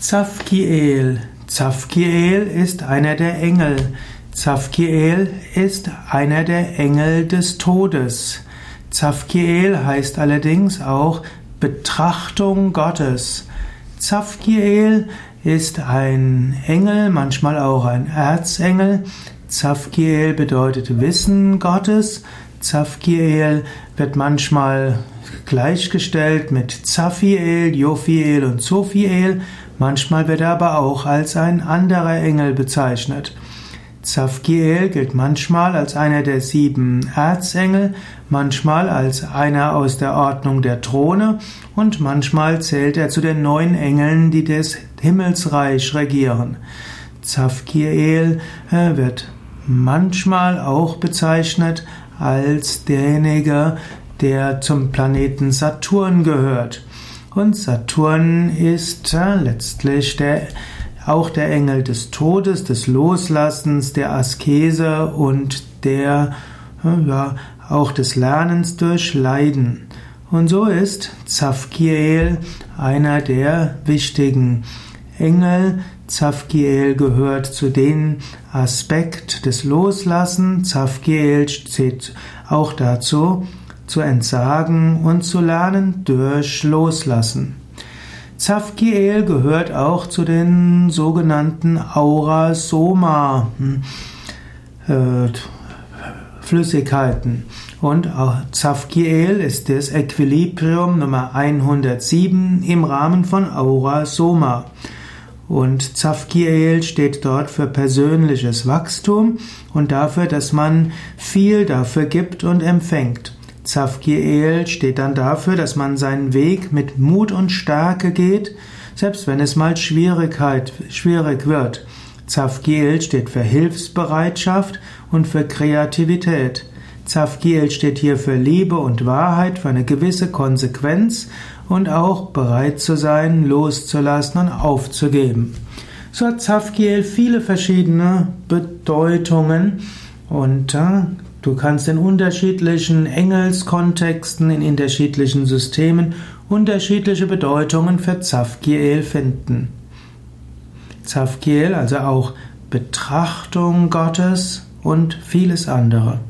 Zavkiel. Zavkiel ist einer der Engel. Zavkiel ist einer der Engel des Todes. Zavkiel heißt allerdings auch Betrachtung Gottes. Zavkiel ist ein Engel, manchmal auch ein Erzengel. Zavkiel bedeutet Wissen Gottes. Zavkiel wird manchmal gleichgestellt mit Zaphiel, Jophiel und Zophiel. Manchmal wird er aber auch als ein anderer Engel bezeichnet. Zavkiel gilt manchmal als einer der sieben Erzengel, manchmal als einer aus der Ordnung der Throne und manchmal zählt er zu den neun Engeln, die das Himmelsreich regieren. Zavkiel äh, wird manchmal auch bezeichnet als derjenige, der zum Planeten Saturn gehört. Und Saturn ist äh, letztlich der, auch der Engel des Todes, des Loslassens, der Askese und der, äh, ja, auch des Lernens durch Leiden. Und so ist Zavkiel einer der wichtigen Engel. Zavkiel gehört zu den Aspekt des Loslassen. Zavkiel zählt auch dazu, zu entsagen und zu lernen durch Loslassen. Zavkiel gehört auch zu den sogenannten Aura Soma hm, äh, Flüssigkeiten. Und Zavkiel ist das Equilibrium Nummer 107 im Rahmen von Aura Soma. Und Zavkiel steht dort für persönliches Wachstum und dafür, dass man viel dafür gibt und empfängt. Zavkiel steht dann dafür, dass man seinen Weg mit Mut und Stärke geht, selbst wenn es mal Schwierigkeit, schwierig wird. Zavkiel steht für Hilfsbereitschaft und für Kreativität. Zavkiel steht hier für Liebe und Wahrheit, für eine gewisse Konsequenz und auch bereit zu sein, loszulassen und aufzugeben. So hat Zavkiel viele verschiedene Bedeutungen und äh, Du kannst in unterschiedlichen Engelskontexten, in unterschiedlichen Systemen unterschiedliche Bedeutungen für Zavkiel finden. Zavkiel, also auch Betrachtung Gottes und vieles andere.